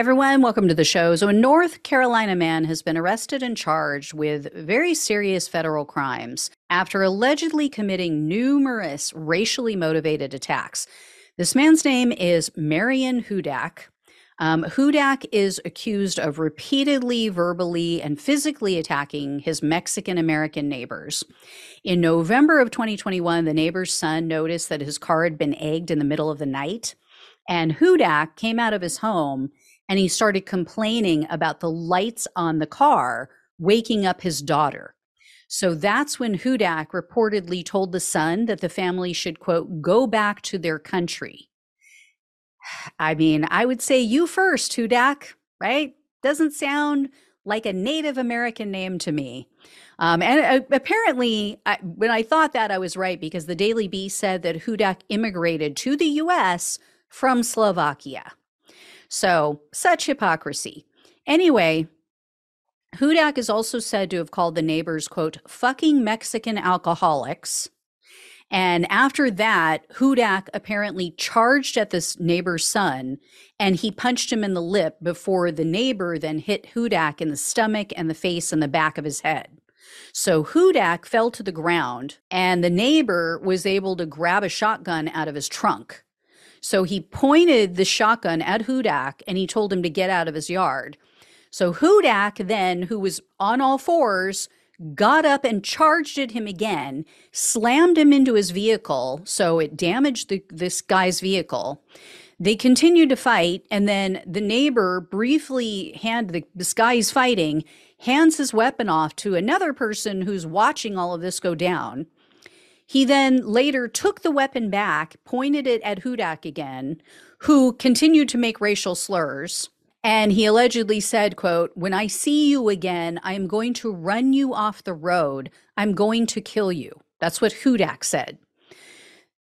Everyone, welcome to the show. So, a North Carolina man has been arrested and charged with very serious federal crimes after allegedly committing numerous racially motivated attacks. This man's name is Marian Hudak. Um, Hudak is accused of repeatedly verbally and physically attacking his Mexican American neighbors. In November of 2021, the neighbor's son noticed that his car had been egged in the middle of the night. And Hudak came out of his home and he started complaining about the lights on the car waking up his daughter. So that's when Hudak reportedly told the son that the family should, quote, go back to their country. I mean, I would say you first, Hudak, right? Doesn't sound like a Native American name to me. Um, and uh, apparently, I, when I thought that, I was right because the Daily Beast said that Hudak immigrated to the US from Slovakia. So, such hypocrisy. Anyway, Hudak is also said to have called the neighbors, quote, fucking Mexican alcoholics and after that, Hudak apparently charged at this neighbor's son and he punched him in the lip before the neighbor then hit Hudak in the stomach and the face and the back of his head. So Hudak fell to the ground and the neighbor was able to grab a shotgun out of his trunk. So he pointed the shotgun at Hudak and he told him to get out of his yard. So Hudak then, who was on all fours, got up and charged at him again, slammed him into his vehicle. So it damaged the, this guy's vehicle. They continued to fight, and then the neighbor briefly hand the, this guy he's fighting hands his weapon off to another person who's watching all of this go down. He then later took the weapon back, pointed it at Hudak again, who continued to make racial slurs. And he allegedly said, quote, when I see you again, I am going to run you off the road. I'm going to kill you. That's what Hudak said.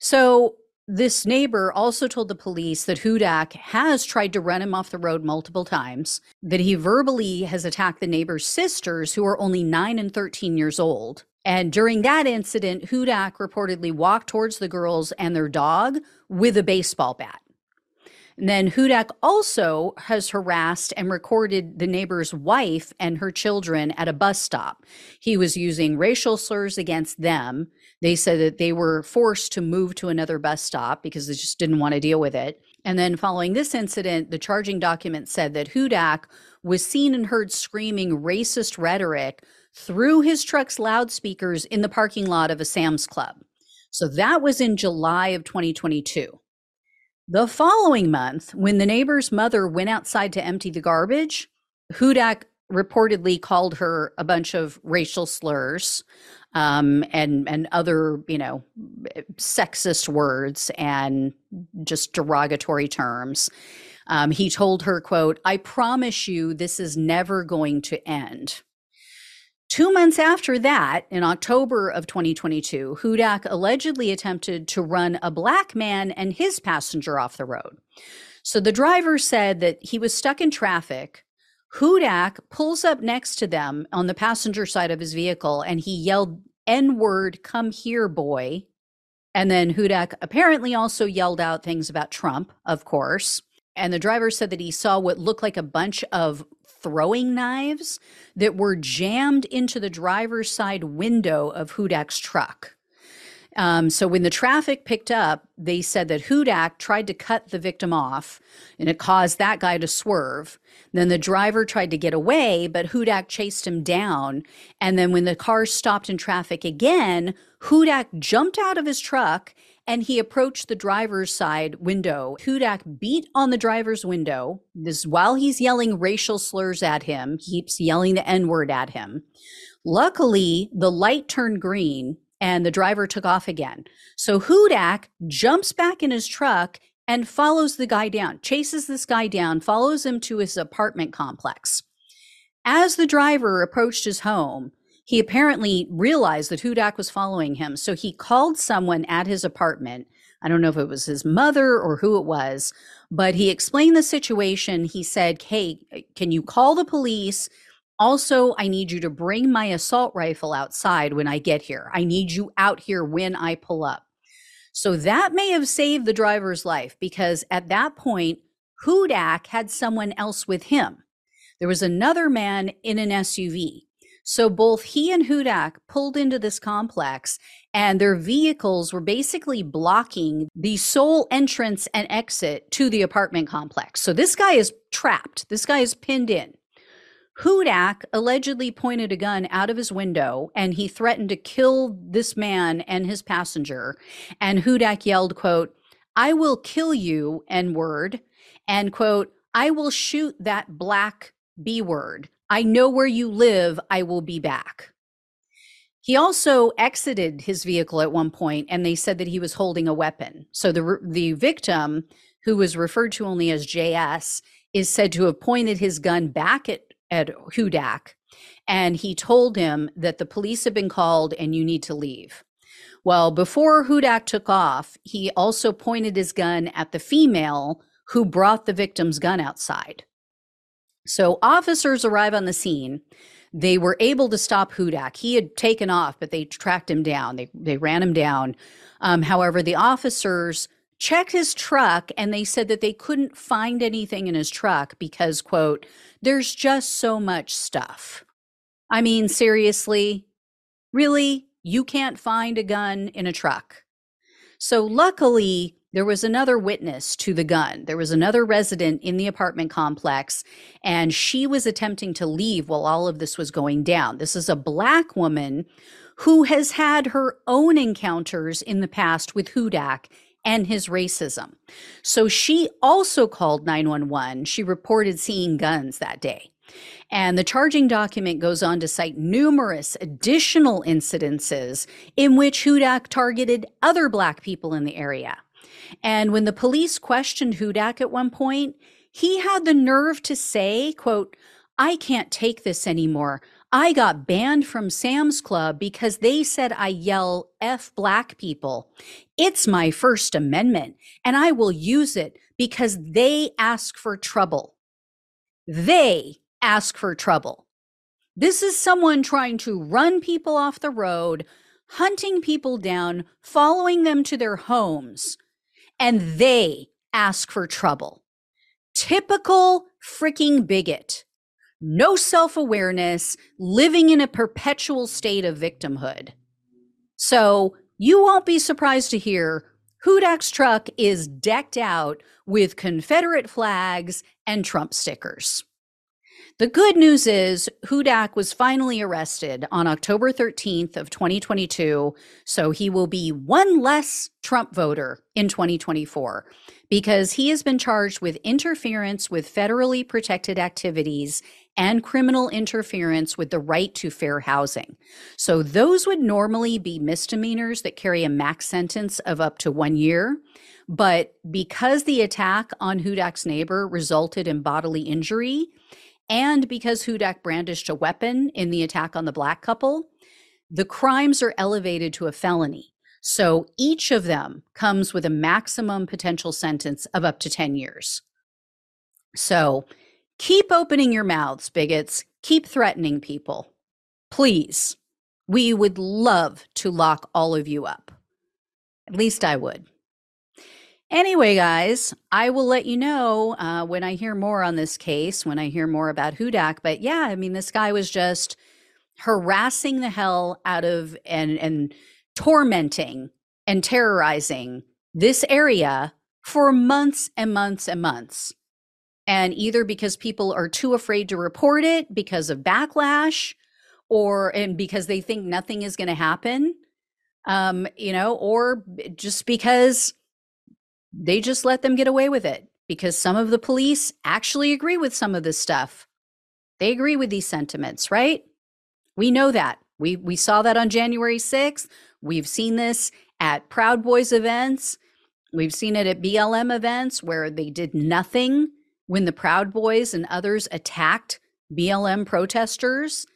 So this neighbor also told the police that Hudak has tried to run him off the road multiple times, that he verbally has attacked the neighbor's sisters, who are only 9 and 13 years old. And during that incident, Hudak reportedly walked towards the girls and their dog with a baseball bat. And then Hudak also has harassed and recorded the neighbor's wife and her children at a bus stop. He was using racial slurs against them. They said that they were forced to move to another bus stop because they just didn't want to deal with it. And then following this incident, the charging document said that Hudak was seen and heard screaming racist rhetoric through his truck's loudspeakers in the parking lot of a Sam's Club. So that was in July of 2022. The following month, when the neighbor's mother went outside to empty the garbage, Hudak reportedly called her a bunch of racial slurs um, and and other you know sexist words and just derogatory terms. Um, he told her, "quote I promise you, this is never going to end." Two months after that, in October of 2022, Hudak allegedly attempted to run a black man and his passenger off the road. So the driver said that he was stuck in traffic. Hudak pulls up next to them on the passenger side of his vehicle and he yelled, N word, come here, boy. And then Hudak apparently also yelled out things about Trump, of course. And the driver said that he saw what looked like a bunch of throwing knives that were jammed into the driver's side window of Hudak's truck. Um, so when the traffic picked up, they said that Hudak tried to cut the victim off and it caused that guy to swerve. Then the driver tried to get away, but Hudak chased him down. And then when the car stopped in traffic again, Hudak jumped out of his truck and he approached the driver's side window. Hudak beat on the driver's window. This while he's yelling racial slurs at him, he keeps yelling the N word at him. Luckily, the light turned green and the driver took off again. So Hudak jumps back in his truck and follows the guy down, chases this guy down, follows him to his apartment complex. As the driver approached his home, he apparently realized that Hudak was following him. So he called someone at his apartment. I don't know if it was his mother or who it was, but he explained the situation. He said, Hey, can you call the police? Also, I need you to bring my assault rifle outside when I get here. I need you out here when I pull up. So that may have saved the driver's life because at that point, Hudak had someone else with him. There was another man in an SUV. So both he and Hudak pulled into this complex, and their vehicles were basically blocking the sole entrance and exit to the apartment complex. So this guy is trapped. This guy is pinned in. Hudak allegedly pointed a gun out of his window and he threatened to kill this man and his passenger. And Hudak yelled, quote, I will kill you, N word, and quote, I will shoot that black B word. I know where you live. I will be back. He also exited his vehicle at one point and they said that he was holding a weapon. So the the victim who was referred to only as JS is said to have pointed his gun back at at Hudak, and he told him that the police have been called and you need to leave. Well, before Hudak took off, he also pointed his gun at the female who brought the victim's gun outside. So officers arrive on the scene. They were able to stop Hudak. He had taken off, but they tracked him down. They they ran him down. Um, however, the officers checked his truck and they said that they couldn't find anything in his truck because, quote, there's just so much stuff. I mean, seriously, really? You can't find a gun in a truck. So, luckily, there was another witness to the gun. There was another resident in the apartment complex, and she was attempting to leave while all of this was going down. This is a black woman who has had her own encounters in the past with Hudak and his racism. So she also called 911. She reported seeing guns that day. And the charging document goes on to cite numerous additional incidences in which Hudak targeted other Black people in the area. And when the police questioned Hudak at one point, he had the nerve to say, quote, I can't take this anymore. I got banned from Sam's Club because they said I yell F black people. It's my First Amendment, and I will use it because they ask for trouble. They ask for trouble. This is someone trying to run people off the road, hunting people down, following them to their homes, and they ask for trouble. Typical freaking bigot no self awareness, living in a perpetual state of victimhood. So you won't be surprised to hear Hudak's truck is decked out with Confederate flags and Trump stickers. The good news is Hudak was finally arrested on October 13th of 2022, so he will be one less Trump voter in 2024 because he has been charged with interference with federally protected activities and criminal interference with the right to fair housing. So those would normally be misdemeanors that carry a max sentence of up to 1 year. But because the attack on Hudak's neighbor resulted in bodily injury, and because Hudak brandished a weapon in the attack on the black couple, the crimes are elevated to a felony. So each of them comes with a maximum potential sentence of up to 10 years. So keep opening your mouths, bigots. Keep threatening people. Please. We would love to lock all of you up. At least I would. Anyway, guys, I will let you know uh, when I hear more on this case, when I hear more about Hudak. But yeah, I mean, this guy was just harassing the hell out of and and tormenting and terrorizing this area for months and months and months. And either because people are too afraid to report it because of backlash, or and because they think nothing is going to happen, um, you know, or just because they just let them get away with it because some of the police actually agree with some of this stuff. They agree with these sentiments, right? We know that. We we saw that on January 6th. We've seen this at Proud Boys events. We've seen it at BLM events where they did nothing when the Proud Boys and others attacked BLM protesters.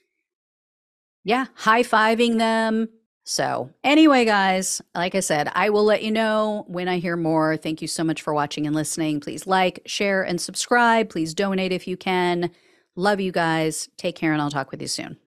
Yeah, high fiving them, so, anyway, guys, like I said, I will let you know when I hear more. Thank you so much for watching and listening. Please like, share, and subscribe. Please donate if you can. Love you guys. Take care, and I'll talk with you soon.